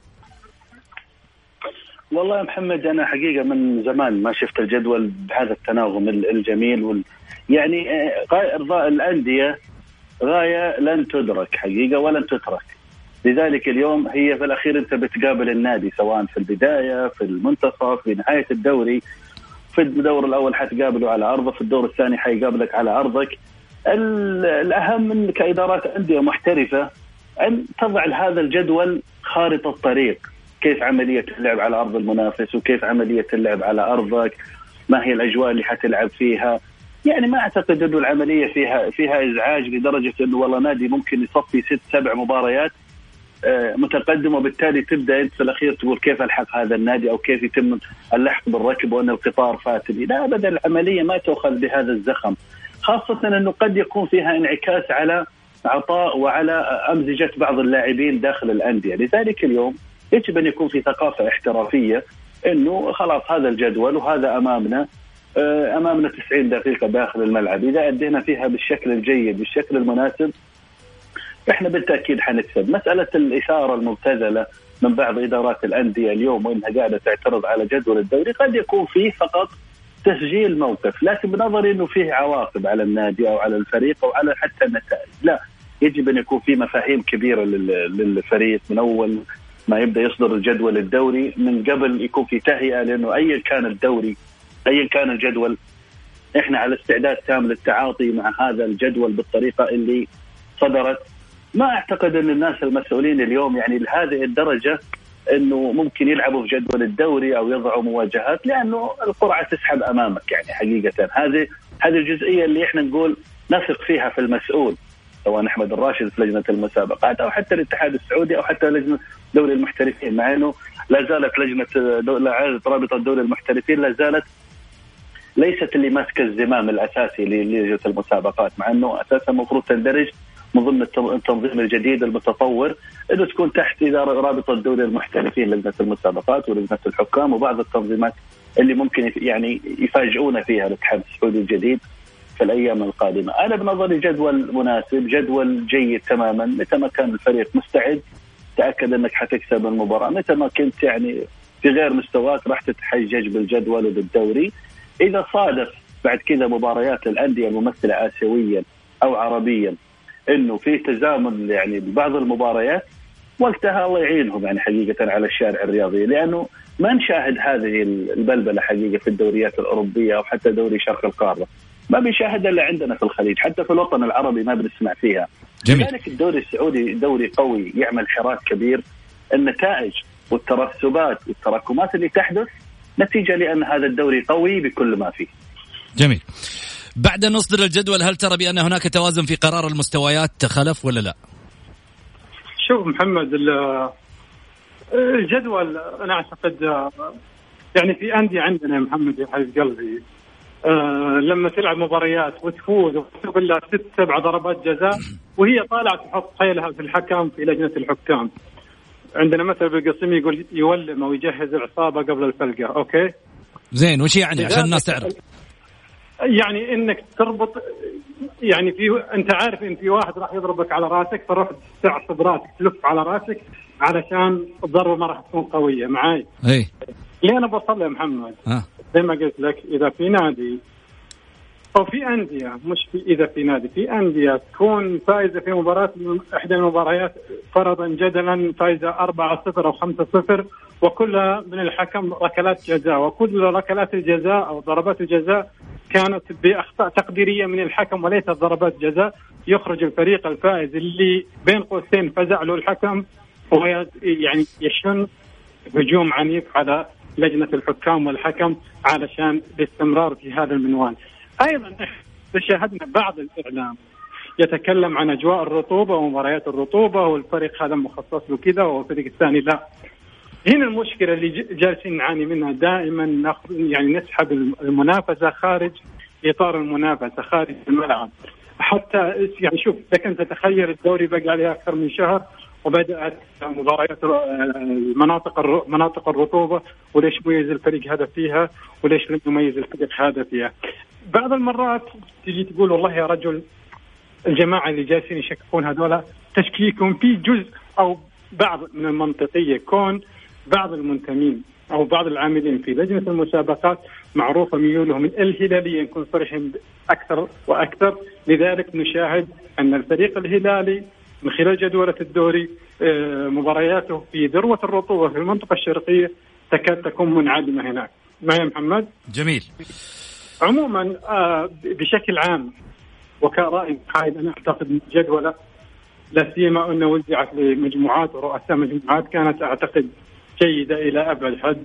S7: والله يا محمد أنا حقيقة من زمان ما شفت الجدول بهذا التناغم الجميل وال يعني آه، ارضاء الأندية غاية لن تدرك حقيقة ولن تترك. لذلك اليوم هي في الأخير أنت بتقابل النادي سواء في البداية في المنتصف في نهاية الدوري. في الدور الأول حتقابله على ارضه في الدور الثاني حيقابلك على أرضك. الأهم من كإدارات أندية محترفة أن تضع هذا الجدول خارطة طريق كيف عملية اللعب على أرض المنافس وكيف عملية اللعب على أرضك؟ ما هي الأجواء اللي حتلعب فيها؟ يعني ما أعتقد أنه العملية فيها فيها إزعاج لدرجة أنه والله نادي ممكن يصفي ست سبع مباريات متقدم وبالتالي تبدأ أنت في الأخير تقول كيف ألحق هذا النادي أو كيف يتم اللحق بالركب وأن القطار فات لي، لا ابدا العملية ما تؤخذ بهذا الزخم، خاصة أنه قد يكون فيها انعكاس على عطاء وعلى أمزجة بعض اللاعبين داخل الأندية، لذلك اليوم يجب أن يكون في ثقافة احترافية أنه خلاص هذا الجدول وهذا أمامنا آه، أمامنا 90 دقيقة داخل الملعب، إذا أدينا فيها بالشكل الجيد بالشكل المناسب إحنا بالتأكيد حنكسب، مسألة الإثارة المبتذلة من بعض إدارات الأندية اليوم وإنها قاعدة تعترض على جدول الدوري قد يكون فيه فقط تسجيل موقف، لكن بنظري إنه فيه عواقب على النادي أو على الفريق أو على حتى النتائج، لا يجب أن يكون في مفاهيم كبيرة للفريق من أول ما يبدأ يصدر الجدول الدوري من قبل يكون في تهيئة لأنه ايا كان الدوري ايا كان الجدول إحنا على استعداد تام للتعاطي مع هذا الجدول بالطريقة اللي صدرت. ما أعتقد أن الناس المسؤولين اليوم يعني لهذه الدرجة أنه ممكن يلعبوا في جدول الدوري أو يضعوا مواجهات لأنه القرعة تسحب أمامك يعني حقيقة. هذه هذه الجزئية اللي إحنا نقول نثق فيها في المسؤول سواء أحمد الراشد في لجنة المسابقات أو حتى الاتحاد السعودي أو حتى لجنة دوري المحترفين مع إنه لا زالت لجنه رابطة دوري المحترفين لا زالت ليست اللي ماسكة الزمام الأساسي للجنه المسابقات مع إنه أساسا المفروض تندرج من ضمن التنظيم الجديد المتطور إنه تكون تحت إدارة رابطة دوري المحترفين لجنة المسابقات ولجنة الحكام وبعض التنظيمات اللي ممكن يعني يفاجئونا فيها الاتحاد السعودي الجديد في الأيام القادمة، أنا بنظري جدول مناسب، جدول جيد تماما، متى ما كان الفريق مستعد تأكد أنك حتكسب المباراة، متى ما كنت يعني في غير مستواك راح تتحجج بالجدول وبالدوري، إذا صادف بعد كذا مباريات للأندية الممثلة اسيويا أو عربيا إنه في تزامن يعني ببعض المباريات وقتها الله يعينهم يعني حقيقة على الشارع الرياضي لأنه ما نشاهد هذه البلبلة حقيقة في الدوريات الأوروبية أو حتى دوري شرق القارة. ما بنشاهدها إلا عندنا في الخليج حتى في الوطن العربي ما بنسمع فيها. جميل. لذلك الدوري السعودي دوري قوي يعمل حراك كبير. النتائج والترسبات والتراكمات اللي تحدث نتيجة لأن هذا الدوري قوي بكل ما فيه.
S3: جميل. بعد أن نصدر الجدول هل ترى بأن هناك توازن في قرار المستويات خلف ولا لا؟
S6: شوف محمد الجدول أنا أعتقد يعني في أندية عندنا يا محمد يا حبيب قلبي آه لما تلعب مباريات وتفوز وتكتب لها ست سبع ضربات جزاء وهي طالعة تحط حيلها في الحكم في لجنة الحكام. عندنا مثل بالقصيم يقول يولم أو يجهز العصابة قبل الفلقه، أوكي؟
S3: زين وش يعني عشان الناس تعرف؟
S6: يعني إنك تربط يعني في أنت عارف إن في واحد راح يضربك على راسك فروح تعصب راسك تلف على راسك علشان الضربة ما راح تكون قوية معاي.
S3: اي
S6: ليه أنا بوصل يا محمد؟
S3: ها.
S6: زي ما قلت لك إذا في نادي أو في أندية مش في إذا في نادي في أندية تكون فايزة في مباراة إحدى المباريات فرضا جدلا فايزة 4 0 أو 5 0 وكلها من الحكم ركلات جزاء وكل ركلات الجزاء أو ضربات الجزاء كانت بأخطاء تقديرية من الحكم وليست ضربات جزاء يخرج الفريق الفائز اللي بين قوسين فزع له الحكم وهو يعني يشن هجوم عنيف على لجنة الحكام والحكم علشان الاستمرار في هذا المنوال. أيضا شاهدنا بعض الإعلام يتكلم عن أجواء الرطوبة ومباريات الرطوبة والفريق هذا مخصص له كذا والفريق الثاني لا. هنا المشكلة اللي جالسين نعاني منها دائما يعني نسحب المنافسة خارج إطار المنافسة خارج الملعب حتى يعني شوف لك ان تتخيل الدوري بقى عليه أكثر من شهر وبدأت مباريات المناطق مناطق الرطوبة وليش ميز الفريق هذا فيها وليش لم يميز الفريق هذا فيها. بعض المرات تجي تقول والله يا رجل الجماعة اللي جالسين يشككون هذول تشكيكهم في جزء أو بعض من المنطقية كون بعض المنتمين أو بعض العاملين في لجنة المسابقات معروفة ميولهم الهلالية نكون صريحين أكثر وأكثر لذلك نشاهد أن الفريق الهلالي من خلال جدولة الدوري آه، مبارياته في ذروة الرطوبة في المنطقة الشرقية تكاد تكون منعدمة هناك. معي محمد؟
S3: جميل.
S6: عموما آه، بشكل عام وكرأي قائد أنا أعتقد أن الجدولة لا سيما أنه وزعت لمجموعات ورؤساء مجموعات كانت أعتقد جيدة إلى أبعد حد.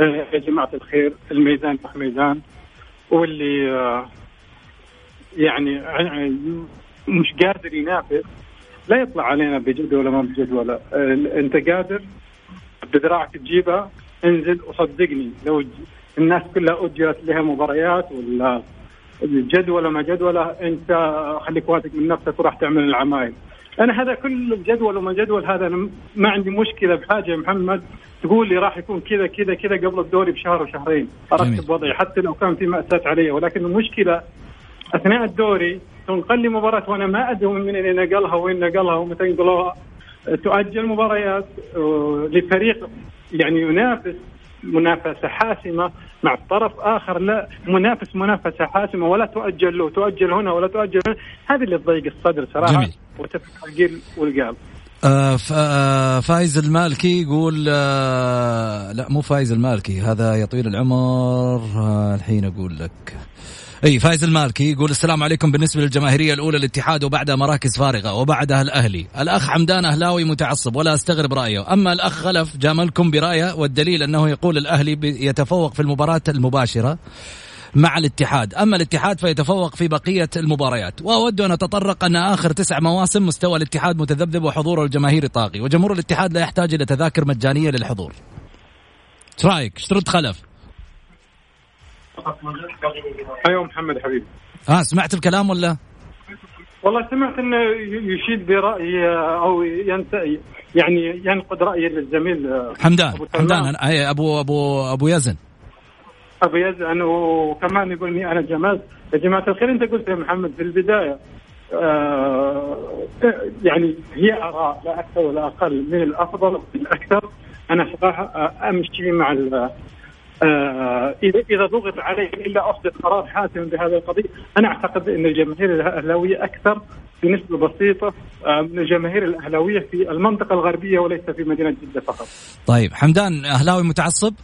S6: آه، يا جماعة الخير الميزان ميزان. واللي يعني مش قادر ينافس لا يطلع علينا بجدولة ما بجدولة انت قادر بذراعك تجيبها انزل وصدقني. لو الناس كلها أجرت لها مباريات ولا جدولة ما جدولة انت خليك واثق من نفسك وراح تعمل العمايل. أنا هذا كل الجدول وما جدول هذا أنا ما عندي مشكلة بحاجة يا محمد. تقول لي راح يكون كذا كذا كذا قبل الدوري بشهر وشهرين. أرتب وضعي حتى لو كان في مأساة علي. ولكن المشكلة أثناء الدوري تنقل لي مباراة وأنا ما أدري من اللي نقلها وين نقلها ومتى ينقلوها تؤجل مباريات آه، لفريق يعني ينافس منافسة حاسمة مع طرف آخر. لا منافس منافسة حاسمة ولا تؤجل له تؤجل هنا ولا تؤجل هنا. هذه اللي تضيق الصدر صراحة جميل. وتفتح القيل
S3: آه, آه، فايز المالكي يقول آه لا مو فايز المالكي هذا يطيل العمر. آه الحين أقول لك. إي فايز المالكي يقول السلام عليكم. بالنسبة للجماهيرية الأولى الاتحاد وبعدها مراكز فارغة وبعدها الاهلي الأخ حمدان أهلاوي متعصب ولا أستغرب رأيه. أما الأخ خلف جاملكم برأيه والدليل أنه يقول الأهلي يتفوق في المباراة المباشرة. مع الاتحاد أما الاتحاد فيتفوق في بقية المباريات وأود أن أتطرق أن آخر تسع مواسم مستوى الاتحاد متذبذب وحضوره الجماهيري طاغي وجمهور الاتحاد لا يحتاج إلى تذاكر مجانية للحضور إيش رأيك؟ إيش ترد خلف؟
S6: أيوه محمد حبيبي
S3: آه سمعت الكلام ولا؟
S6: والله سمعت إنه يشيد برأي أو ينت... يعني ينقد رأي الزميل
S3: حمدان
S6: أبو سلمان.
S3: حمدان أي أبو أبو أبو يزن
S6: ابو يزن وكمان يقول اني أنا جمال يا جماعة الخير أنت قلت يا محمد في البداية آه يعني هي آراء لا أكثر ولا أقل. من الأفضل من الأكثر أنا صراحة آه، أمشي مع آه، اذا إذا ضغط علي إلا اصدر قرار حاسم بهذه القضية، أنا أعتقد أن الجماهير الأهلاوية أكثر بنسبة بسيطة آه، من الجماهير الأهلاوية في المنطقة الغربية وليس في مدينة جدة فقط.
S3: طيب حمدان أهلاوي متعصب؟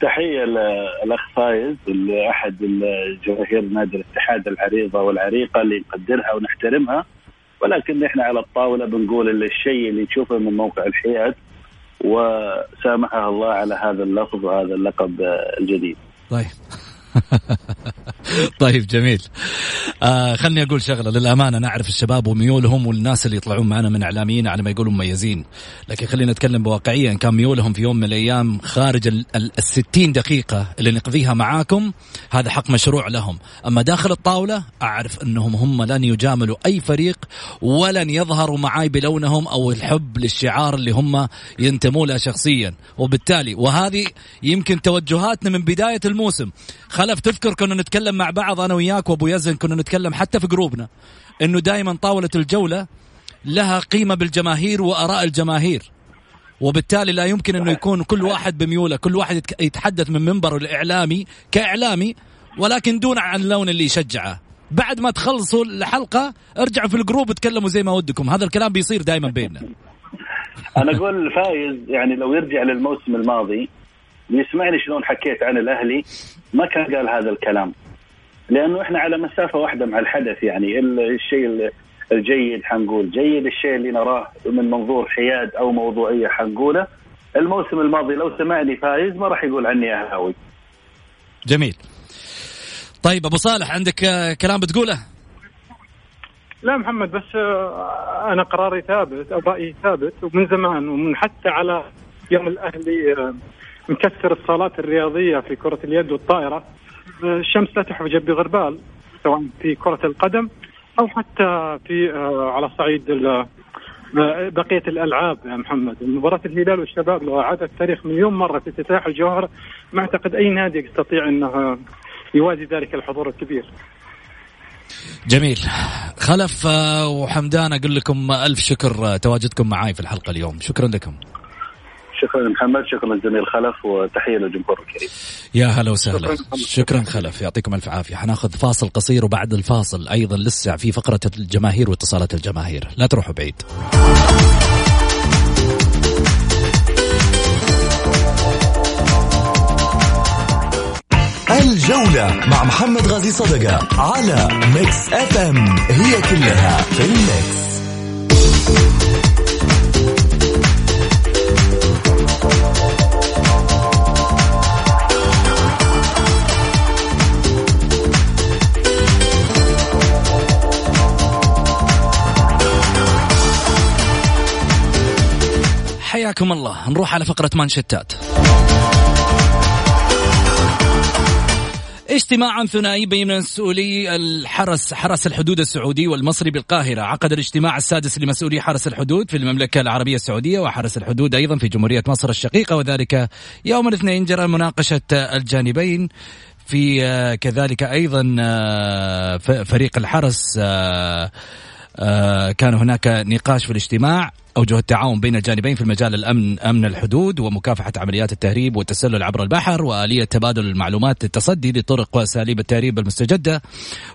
S7: تحية للاخ فايز اللي أحد الجماهير نادي الاتحاد العريضة والعريقة اللي نقدرها ونحترمها ولكن إحنا على الطاولة بنقول الشيء اللي تشوفه من موقع الحياد وسامحها الله على هذا اللفظ وهذا اللقب الجديد.
S3: طيب طيب جميل. آه خلني أقول شغلة. للأمانة نعرف الشباب وميولهم والناس اللي يطلعون معنا من إعلاميين على ما يقولوا مميزين. لكن خلينا نتكلم بواقعية. إن كان ميولهم في يوم من الأيام خارج ال ال- الستين دقيقة اللي نقضيها معاكم هذا حق مشروع لهم. أما داخل الطاولة أعرف أنهم هم لن يجاملوا أي فريق ولن يظهروا معاي بلونهم أو الحب للشعار اللي هم ينتموا له شخصيا. وبالتالي وهذه يمكن توجهاتنا من بداية الموسم. خلف تذكر كنا نتكلم مع بعض أنا وياك وأبو يزن كنا نتكلم حتى في جروبنا إنه دائما طاولة الجولة لها قيمة بالجماهير وآراء الجماهير. وبالتالي لا يمكن إنه يكون كل واحد بميوله كل واحد يتحدث من منبره الإعلامي كإعلامي ولكن دون عن اللون اللي يشجعه. بعد ما تخلصوا الحلقة ارجعوا في الجروب وتكلموا زي ما ودكم. هذا الكلام بيصير دائما بيننا.
S7: أنا أقول فايز يعني لو يرجع للموسم الماضي ويسمعني شلون حكيت عن الأهلي ما كان قال هذا الكلام. لأنه إحنا على مسافة واحدة مع الحدث يعني ال- الشيء ال- الجيد حنقول. جيد الشيء اللي نراه من منظور حياد أو موضوعية حنقوله. الموسم الماضي لو سمعني فايز ما راح يقول عني اهلاوي
S3: جميل. طيب أبو صالح عندك كلام بتقوله؟
S6: لا محمد بس آه، أنا قراري ثابت أو رايي ثابت ومن زمان ومن حتى على يوم الأهلي آه، مكسر الصالات الرياضية في كرة اليد والطائرة. الشمس لا تحجب بغربال سواء في كرة القدم أو حتى في آه، على صعيد آه، بقية الألعاب يا محمد. مباراة الهلال والشباب لو اعادت تاريخ مليون مرة في افتتاح الجوهره ما أعتقد أي نادي يستطيع إنه يوازي ذلك الحضور الكبير.
S3: جميل. خلف آه، وحمدان أقول لكم ألف شكر تواجدكم معي في الحلقة اليوم. شكرا لكم.
S7: شكرا محمد شكرا للزميل خلف وتحية للجمهور الكريم.
S3: يا هلا وسهلا.
S6: شكراً.
S3: شكرا خلف. يعطيكم ألف عافية. حناخذ فاصل قصير وبعد الفاصل أيضا لسه في فقرة الجماهير واتصالات الجماهير. لا تروحوا بعيد.
S5: الجولة مع محمد غازي صدقة على Mix FM هي كلها في ال Mix
S3: حياكم الله. نروح على فقرة مانشتات. اجتماع ثنائي بين مسؤولي الحرس حرس الحدود السعودي والمصري بالقاهرة. عقد الاجتماع السادس لمسؤولي حرس الحدود في المملكة العربية السعودية وحرس الحدود أيضا في جمهورية مصر الشقيقة وذلك يوم الاثنين جرى مناقشة الجانبين في آه، كذلك أيضا آه، فريق الحرس آه، كان هناك نقاش في الاجتماع. أوجه التعاون بين الجانبين في المجال الأمن أمن الحدود ومكافحة عمليات التهريب والتسلل عبر البحر وآلية تبادل المعلومات للتصدي لطرق وأساليب التهريب المستجدة.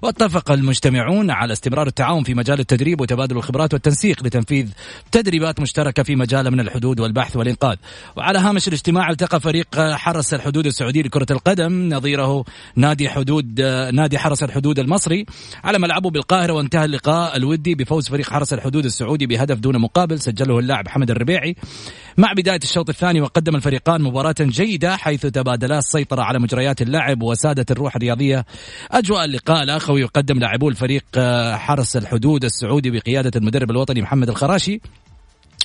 S3: واتفق المجتمعون على استمرار التعاون في مجال التدريب وتبادل الخبرات والتنسيق لتنفيذ تدريبات مشتركة في مجال من الحدود والبحث والإنقاذ. وعلى هامش الاجتماع التقى فريق حرس الحدود السعودي لكرة القدم نظيره نادي حدود نادي حرس الحدود المصري. على ملعبه بالقاهرة وانتهى اللقاء الودي بفوز فريق حرس الحدود السعودي بهدف دون مقابل. سجله اللاعب حمد الربيعي. مع بداية الشوط الثاني وقدم الفريقان مباراة جيدة حيث تبادلا السيطرة على مجريات اللعب وسادت الروح الرياضية. أجواء اللقاء الأخوي يقدم لاعبو الفريق آه، حرس الحدود السعودي بقيادة المدرب الوطني محمد الخراشي.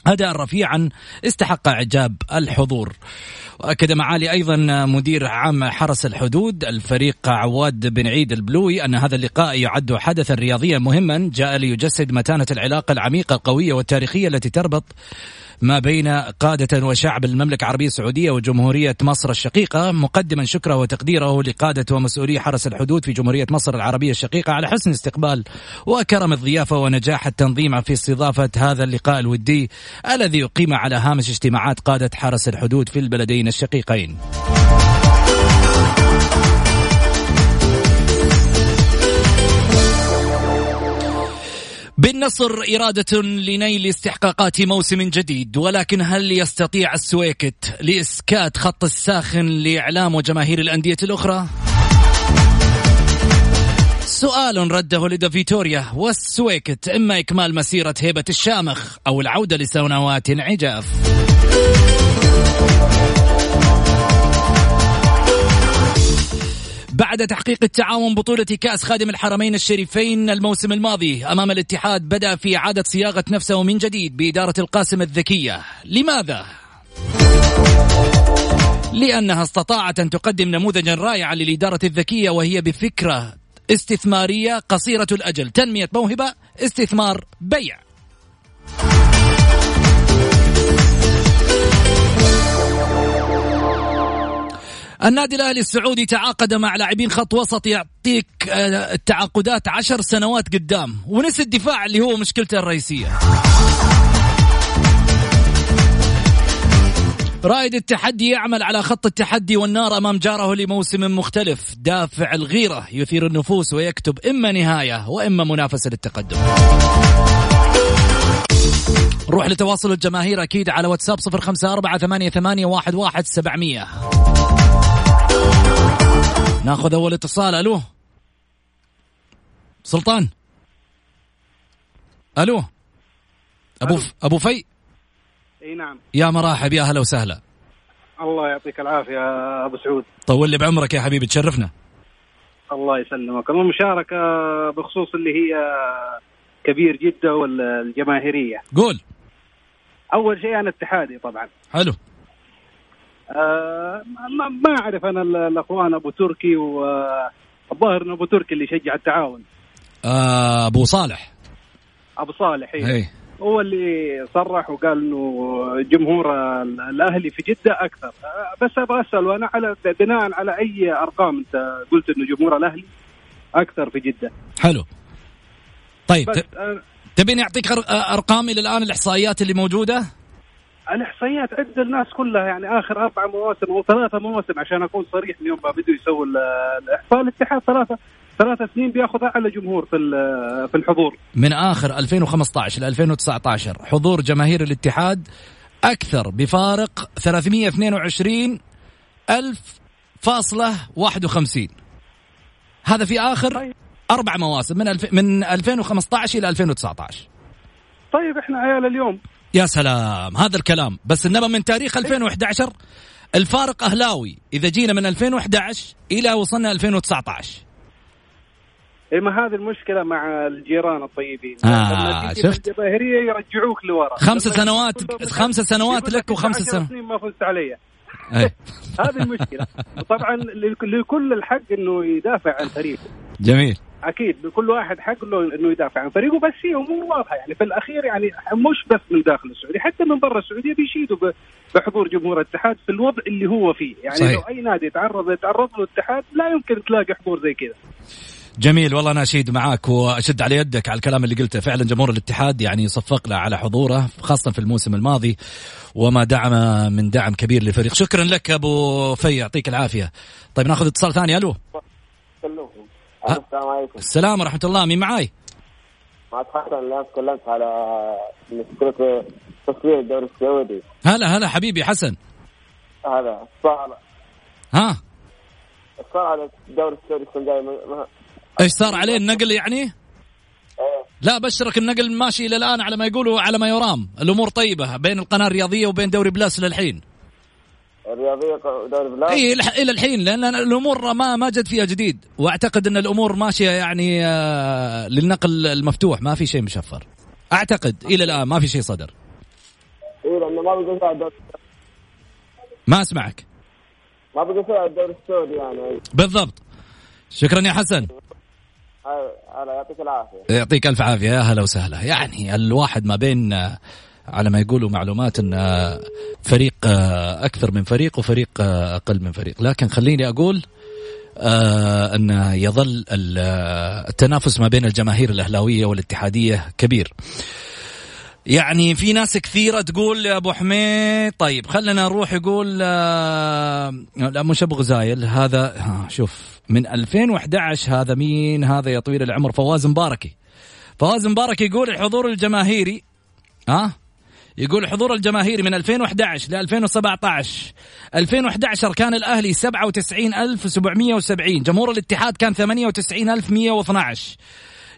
S3: أداء رفيعا استحق إعجاب الحضور. وأكد معالي أيضا مدير عام حرس الحدود الفريق عواد بن عيد البلوي أن هذا اللقاء يعد حدثا رياضيا مهما جاء ليجسد متانة العلاقة العميقة القوية والتاريخية التي تربط ما بين قادة وشعب المملكة العربية السعودية وجمهورية مصر الشقيقة مقدما شكره وتقديره لقادة ومسؤولي حرس الحدود في جمهورية مصر العربية الشقيقة على حسن استقبال وكرم الضيافة ونجاح التنظيم في استضافة هذا اللقاء الودي الذي يقيم على هامش اجتماعات قادة حرس الحدود في البلدين الشقيقين. بالنصر إرادة لنيل استحقاقات موسم جديد ولكن هل يستطيع السويكت لإسكات خط الساخن لإعلام وجماهير الأندية الأخرى؟ سؤال رده لدى فيتوريا والسويكت إما إكمال مسيرة هيبة الشامخ أو العودة لسنوات عجاف بعد تحقيق التعاون بطولة كأس خادم الحرمين الشريفين الموسم الماضي أمام الاتحاد بدأ في إعادة صياغة نفسه من جديد بإدارة القاسم الذكية. لماذا؟ لأنها استطاعت أن تقدم نموذجا رائعا للإدارة الذكية وهي بفكرة استثمارية قصيرة الأجل. تنمية موهبة استثمار بيع. النادي الأهلي السعودي تعاقد مع لاعبين خط وسط يعطيك آه، التعاقدات عشر سنوات قدام ونسي الدفاع اللي هو مشكلته الرئيسية. رائد التحدي يعمل على خط التحدي والنار أمام جاره لموسم مختلف. دافع الغيرة يثير النفوس ويكتب إما نهاية وإما منافسة للتقدم. روح لتواصل الجماهير أكيد على واتساب صفر خمسة أربعة ثمانية, ثمانية واحد, واحد سبعمية. ناخذ أول اتصال. ألو؟ سلطان؟ ألو؟ أبو ألو. أبو في؟
S8: إي نعم.
S3: يا مراحب يا هلا وسهلا.
S8: الله يعطيك العافية أبو سعود.
S3: طول لي بعمرك يا حبيبي تشرفنا.
S8: الله يسلمك. المشاركة بخصوص اللي هي كبير جدا والجماهيرية.
S3: قول.
S8: أول شيء أنا اتحادي طبعا.
S3: حلو.
S8: آه ما أعرف أنا الأخوان أبو تركي والظاهر إنه أبو تركي اللي يشجع التعاون.
S3: آه أبو صالح.
S8: أبو صالح إيه. هو اللي صرح وقال إنه جمهور الأهلي في جدة أكثر. آه، بس أبغى أسأل وأنا على بناء على أي أرقام أنت قلت إنه جمهور الأهلي أكثر في جدة؟
S3: حلو. طيب تبيني اعطيك ارقام إلى الان الإحصائيات اللي موجودة؟
S8: الإحصائيات عند الناس كلها يعني آخر أربع مواسم أو ثلاثة مواسم عشان أكون صريح من يوم ما بدوا يسووا الإحصاء الاتحاد ثلاثة ثلاث سنين بياخذ أعلى جمهور في في الحضور.
S3: من آخر 2015 ل 2019 حضور جماهير الاتحاد أكثر بفارق 322 ألف فاصلة 51 هذا في آخر طيب. أربع مواسم من الف... من 2015 إلى 2019
S8: طيب إحنا عيال اليوم.
S3: يا سلام هذا الكلام. بس انما من تاريخ 2011 الفارق أهلاوي إذا جينا من 2011 إلى وصلنا 2019
S8: اي ما هذه المشكلة مع الجيران الطيبين.
S3: آه شفت؟
S8: الجماهيريه يرجعوك لورا.
S3: خمس سنوات خمس سنوات لك وخمس سنوات.
S8: ما فزت علي. هذه المشكلة. طبعا لكل الحق إنه يدافع عن فريقه.
S3: جميل.
S8: أكيد كل واحد حق له إنه يدافع عن فريقه بس هي أمور واضحة. يعني في الأخير يعني مش بس من داخل السعوديه حتى من برا السعودية بيشيدوا بحضور جمهور الاتحاد في الوضع اللي هو فيه. يعني صحيح. لو أي نادي يتعرض يتعرض له الاتحاد لا يمكن تلاقي حضور زي كذا.
S3: جميل والله أنا أشيد معاك وأشد على يدك على الكلام اللي قلته. فعلا جمهور الاتحاد يعني يصفق له على حضوره خاصة في الموسم الماضي وما دعم من دعم كبير للفريق. شكرا لك أبو في يعطيك العافية. طيب نأخذ اتصال ثاني. ألو. السلام عليكم. السلام ورحمة الله. مين معاي؟
S9: معك حسن اللي تكلمت على مشكلة تصوير الدوري السعودي.
S3: هلا هلا حبيبي حسن.
S9: هذا صار.
S3: ها؟
S9: صار على الدوري السعودي السنة الجاية.
S3: إيش صار عليه؟ النقل يعني؟
S9: إيه.
S3: لا بشرك النقل ماشي إلى الآن على ما يقولوا على ما يرام. الأمور طيبة بين القناة الرياضية وبين دوري Plus للحين.
S9: الرياضية دوري Plus؟
S3: إي إلى الحين لأن الأمور ما ما جد فيها جديد. وأعتقد أن الأمور ماشية يعني آه، للنقل المفتوح. ما في شيء مشفر. أعتقد إلى الآن ما في شيء صدر.
S9: إي لأنه ما بقى
S3: ما أسمعك.
S9: ما بقى الدوري السعودي يعني.
S3: بالضبط. شكرا يا حسن.
S9: هلا هلا يعطيك العافية.
S3: يعطيك ألف عافية. يا هلا وسهلا. يعني الواحد ما بين آه، على ما يقولوا معلومات إن فريق آه، أكثر من فريق وفريق آه، أقل من فريق. لكن خليني أقول آه، إن يظل ال- التنافس ما بين الجماهير الأهلاوية والاتحادية كبير. يعني في ناس كثيرة تقول يا أبو حميد طيب خلينا نروح يقول لا مش أبو غزايل هذا شوف من 2011 هذا مين هذا يا طويل العمر فواز مباركي. فواز مبارك يقول الحضور الجماهيري ها يقول الحضور الجماهيري من 2011 ل 2017 2011 كان الأهلي 97770 جمهور الاتحاد كان 98112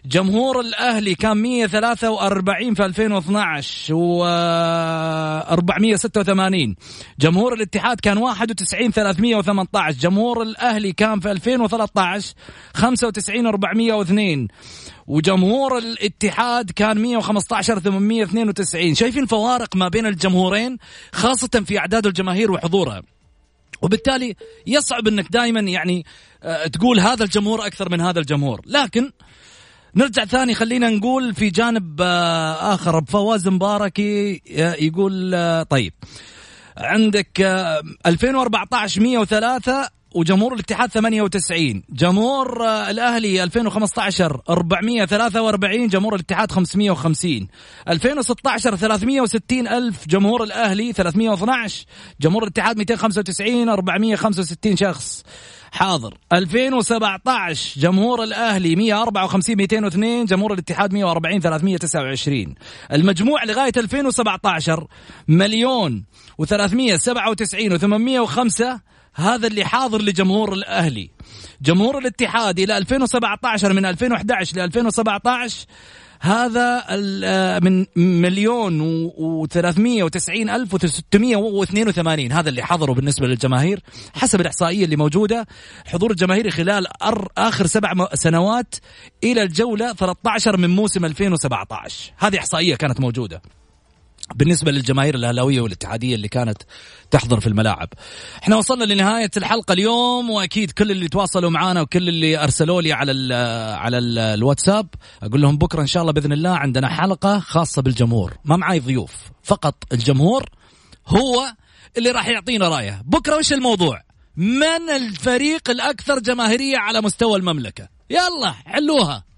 S3: جمهور الأهلي كان 143 في 2012 و 486 جمهور الاتحاد كان 91 318 جمهور الأهلي كان في 2013 95 402 وجمهور الاتحاد كان 115 892 شايفين فوارق ما بين الجمهورين خاصة في أعداد الجماهير وحضورها وبالتالي يصعب إنك دائما يعني آه، تقول هذا الجمهور أكثر من هذا الجمهور. لكن نرجع ثاني خلينا نقول في جانب آه، آخر. فواز مباركي آه، يقول آه، طيب. عندك آه، 2014 103 وجمهور الاتحاد 98 جمهور آه، الأهلي 2015 443 جمهور الاتحاد 550 2016 360 ألف جمهور الأهلي 312 جمهور الاتحاد 295 465 شخص. حاضر. 2017 جمهور الأهلي 154 202 جمهور الاتحاد 140 329 المجموع لغاية 2017 مليون و397 و805 هذا اللي حاضر لجمهور الأهلي. جمهور الاتحاد إلى 2017 من 2011 ل 2017 هذا آه، من مليون و390 ألف و682 هذا اللي حضروا بالنسبة للجماهير حسب الإحصائية اللي موجودة. حضور الجماهيري خلال آخر سبع سنوات إلى الجولة 13 من موسم 2017 هذه إحصائية كانت موجودة. بالنسبة للجماهير الأهلاوية والاتحادية اللي كانت تحضر في الملاعب. إحنا وصلنا لنهاية الحلقة اليوم وأكيد كل اللي تواصلوا معنا وكل اللي أرسلوا لي على ال على ال الواتساب أقول لهم بكرة إن شاء الله بإذن الله عندنا حلقة خاصة بالجمهور. ما معي ضيوف فقط الجمهور هو اللي راح يعطينا رأيه. بكرة وش الموضوع؟ من الفريق الأكثر جماهيرية على مستوى المملكة؟ يلا حلوها.